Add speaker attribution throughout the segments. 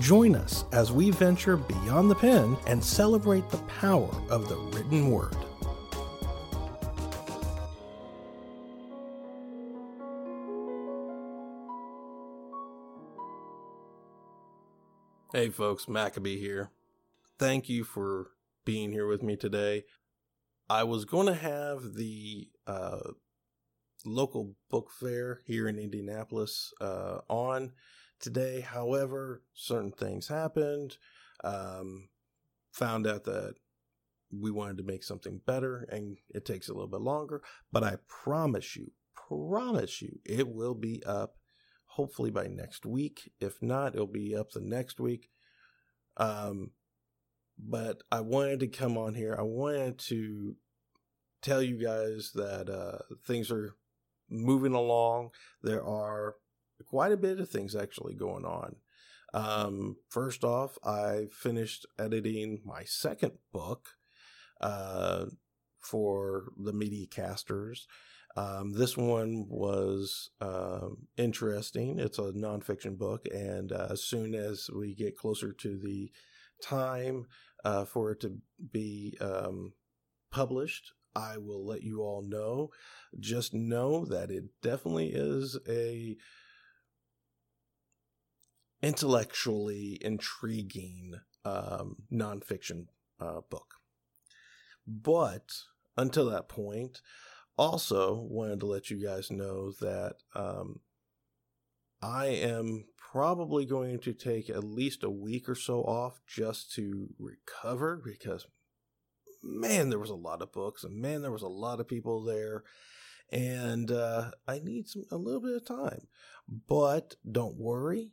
Speaker 1: join us as we venture beyond the pen and celebrate the power of the written word. Hey folks, Maccabee here. Thank you for being here with me today. I was going to have the uh, local book fair here in Indianapolis uh, on today. However, certain things happened. Um, found out that we wanted to make something better and it takes a little bit longer. But I promise you, promise you, it will be up hopefully by next week. If not, it'll be up the next week. Um, but I wanted to come on here. I wanted to tell you guys that uh, things are moving along. There are quite a bit of things actually going on. Um, first off, I finished editing my second book uh, for the MediaCasters. Um, this one was uh, interesting. It's a nonfiction book, and uh, as soon as we get closer to the time uh, for it to be um, published, I will let you all know. Just know that it definitely is a intellectually intriguing um, nonfiction uh, book. But until that point, also wanted to let you guys know that um, I am probably going to take at least a week or so off just to recover because man, there was a lot of books and man, there was a lot of people there. And uh, I need some a little bit of time. But don't worry,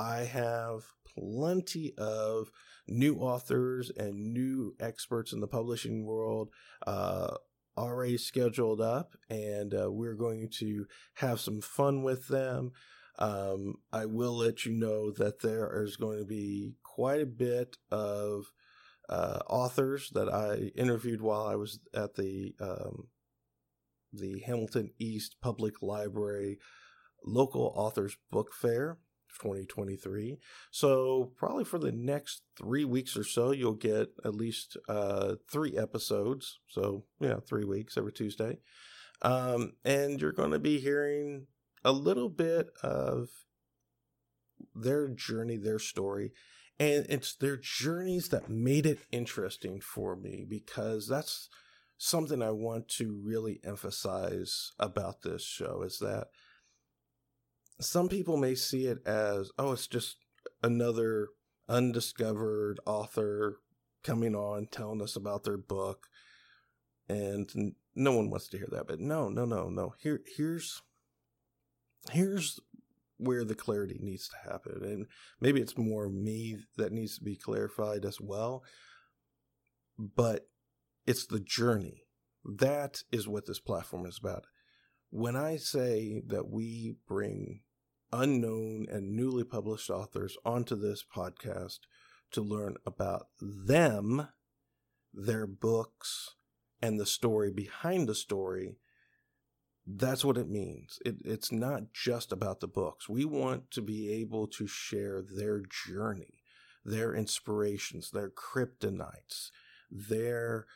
Speaker 1: I have plenty of new authors and new experts in the publishing world uh, already scheduled up, and uh, we're going to have some fun with them. Um, I will let you know that there is going to be quite a bit of uh, authors that I interviewed while I was at the um, the Hamilton East Public Library local authors book fair 2023 so probably for the next three weeks or so you'll get at least uh, three episodes so yeah three weeks every tuesday um, and you're going to be hearing a little bit of their journey, their story. And it's their journeys that made it interesting for me because that's something I want to really emphasize about this show is that some people may see it as, oh, it's just another undiscovered author coming on telling us about their book. And no one wants to hear that. But no, no, no, no. Here, here's here's where the clarity needs to happen. And maybe it's more me that needs to be clarified as well. But it's the journey. That is what this platform is about. When I say that we bring unknown and newly published authors onto this podcast to learn about them, their books, and the story behind the story, that's what it means. It, it's not just about the books. We want to be able to share their journey, their inspirations, their kryptonites, their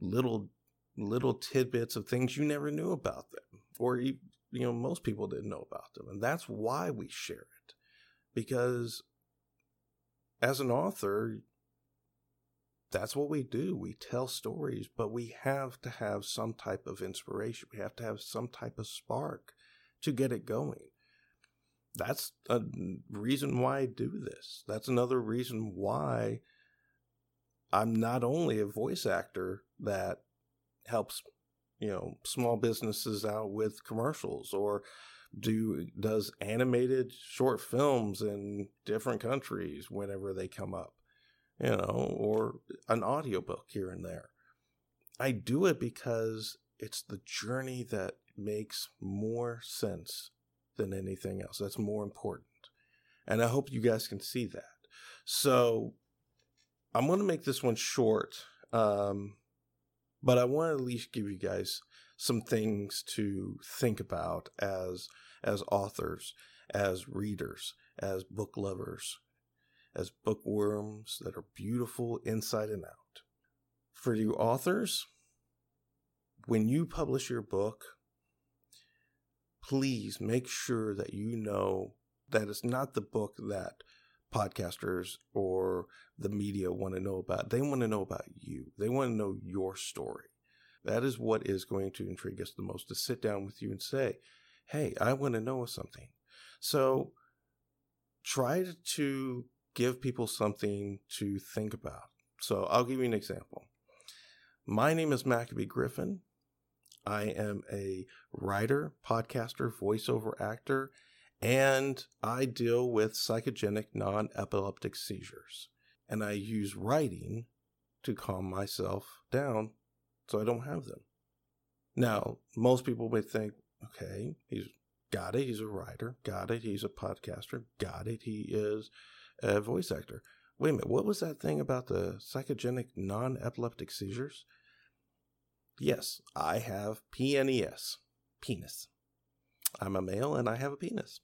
Speaker 1: little little tidbits of things you never knew about them or you, know most people didn't know about them. And that's why we share it. Because as an author that's what we do. We tell stories but we have to have some type of inspiration. We have to have some type of spark to get it going. That's a reason why I do this. That's another reason why I'm not only a voice actor that helps, you know, small businesses out with commercials or do does animated short films in different countries whenever they come up, you know, or an audiobook here and there. I do it because it's the journey that makes more sense than anything else. That's more important. And I hope you guys can see that. So I'm going to make this one short, um, but I want to at least give you guys some things to think about as as authors, as readers, as book lovers, as bookworms that are beautiful inside and out. For you authors, when you publish your book, please make sure that you know that it's not the book that podcasters or the media want to know about. They want to know about you. They want to know your story. That is what is going to intrigue us the most to sit down with you and say, Hey, I want to know something. So try to give people something to think about. So I'll give you an example. My name is Maccabee Griffin. I am a writer, podcaster, voiceover actor, and I deal with psychogenic non epileptic seizures. And I use writing to calm myself down so I don't have them. Now, most people may think, okay, he's got it, he's a writer, got it, he's a podcaster, got it, he is a voice actor. Wait a minute, what was that thing about the psychogenic non epileptic seizures? Yes, I have PNES, penis. I'm a male and I have a penis.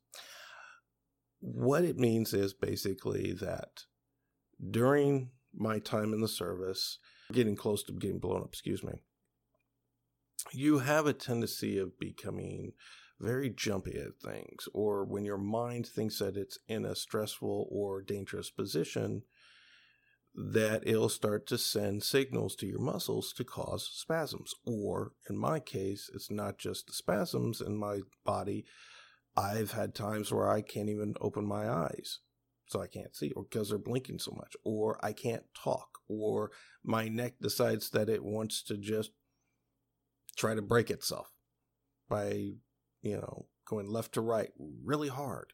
Speaker 1: What it means is basically that during my time in the service, getting close to getting blown up, excuse me, you have a tendency of becoming very jumpy at things, or when your mind thinks that it's in a stressful or dangerous position, that it'll start to send signals to your muscles to cause spasms. Or in my case, it's not just the spasms in my body. I've had times where I can't even open my eyes. So I can't see, or because they're blinking so much, or I can't talk, or my neck decides that it wants to just try to break itself by, you know, going left to right really hard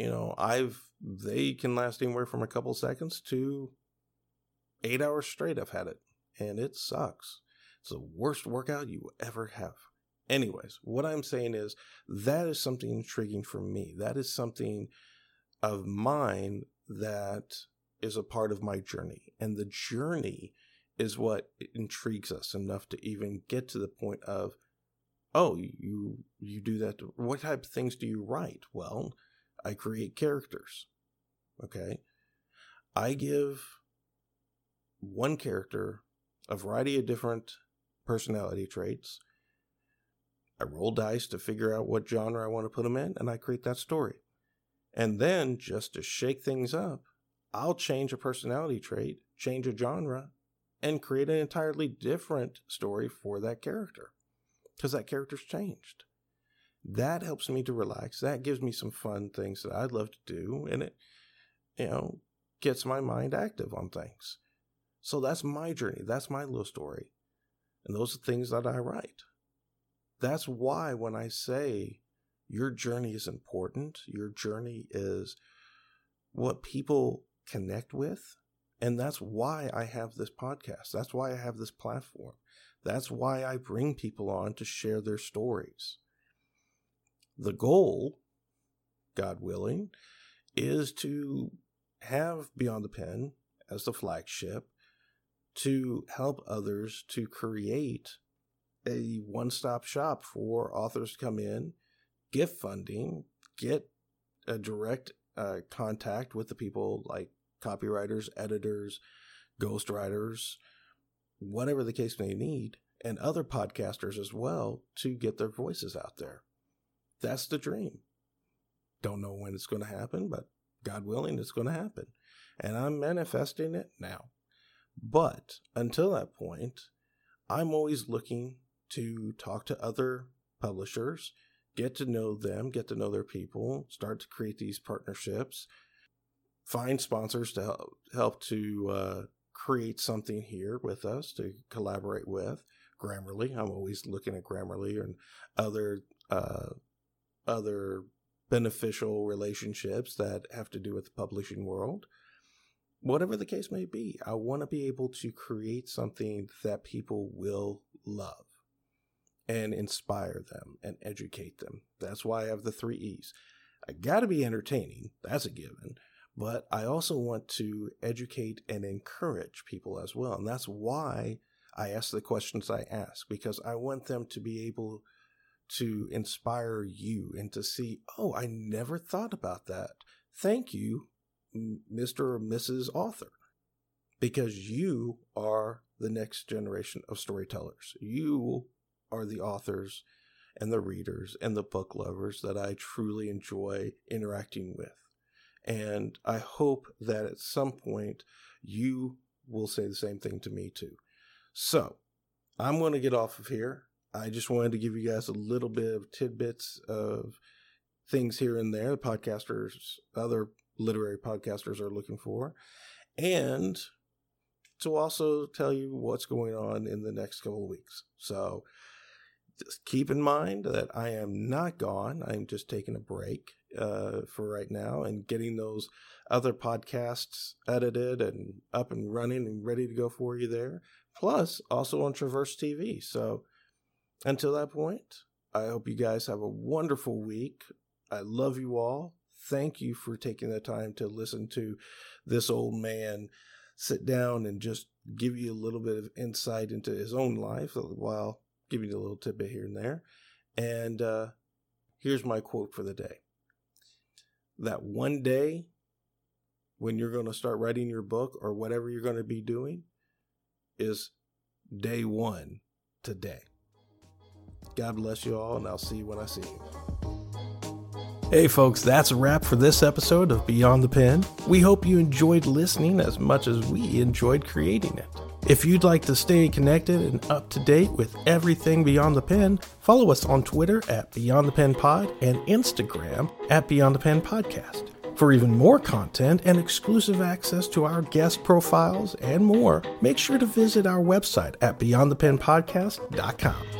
Speaker 1: you know, I've they can last anywhere from a couple seconds to eight hours straight. I've had it, and it sucks. It's the worst workout you ever have. Anyways, what I'm saying is that is something intriguing for me. That is something of mine that is a part of my journey. And the journey is what intrigues us enough to even get to the point of, oh, you you do that. What type of things do you write? Well, I create characters. Okay. I give one character a variety of different personality traits. I roll dice to figure out what genre I want to put them in, and I create that story. And then, just to shake things up, I'll change a personality trait, change a genre, and create an entirely different story for that character because that character's changed that helps me to relax. That gives me some fun things that I'd love to do. And it, you know, gets my mind active on things. So that's my journey. That's my little story. And those are things that I write. That's why when I say your journey is important, your journey is what people connect with. And that's why I have this podcast. That's why I have this platform. That's why I bring people on to share their stories. The goal, God willing, is to have Beyond the Pen as the flagship to help others to create a one stop shop for authors to come in, get funding, get a direct uh, contact with the people like copywriters, editors, ghostwriters, whatever the case may need, and other podcasters as well to get their voices out there. That's the dream. Don't know when it's going to happen, but God willing, it's going to happen. And I'm manifesting it now. But until that point, I'm always looking to talk to other publishers, get to know them, get to know their people, start to create these partnerships, find sponsors to help, help to uh, create something here with us to collaborate with. Grammarly, I'm always looking at Grammarly and other uh, other beneficial relationships that have to do with the publishing world. Whatever the case may be, I want to be able to create something that people will love and inspire them and educate them. That's why I have the three E's. I got to be entertaining, that's a given, but I also want to educate and encourage people as well. And that's why I ask the questions I ask, because I want them to be able to inspire you and to see, oh, I never thought about that. Thank you, Mr. or Mrs. Author, because you are the next generation of storytellers. You are the authors and the readers and the book lovers that I truly enjoy interacting with. And I hope that at some point you will say the same thing to me too. So I'm going to get off of here. I just wanted to give you guys a little bit of tidbits of things here and there The podcasters, other literary podcasters are looking for, and to also tell you what's going on in the next couple of weeks. So just keep in mind that I am not gone. I'm just taking a break uh, for right now and getting those other podcasts edited and up and running and ready to go for you there. Plus, also on Traverse TV. So until that point, I hope you guys have a wonderful week. I love you all. Thank you for taking the time to listen to this old man sit down and just give you a little bit of insight into his own life while giving you a little tidbit here and there. And uh, here's my quote for the day that one day when you're going to start writing your book or whatever you're going to be doing is day one today. God bless you all, and I'll see you when I see you. Hey, folks, that's a wrap for this episode of Beyond the Pen. We hope you enjoyed listening as much as we enjoyed creating it. If you'd like to stay connected and up to date with everything Beyond the Pen, follow us on Twitter at Beyond the Pen Pod and Instagram at Beyond the Pen Podcast. For even more content and exclusive access to our guest profiles and more, make sure to visit our website at beyondthepenpodcast.com.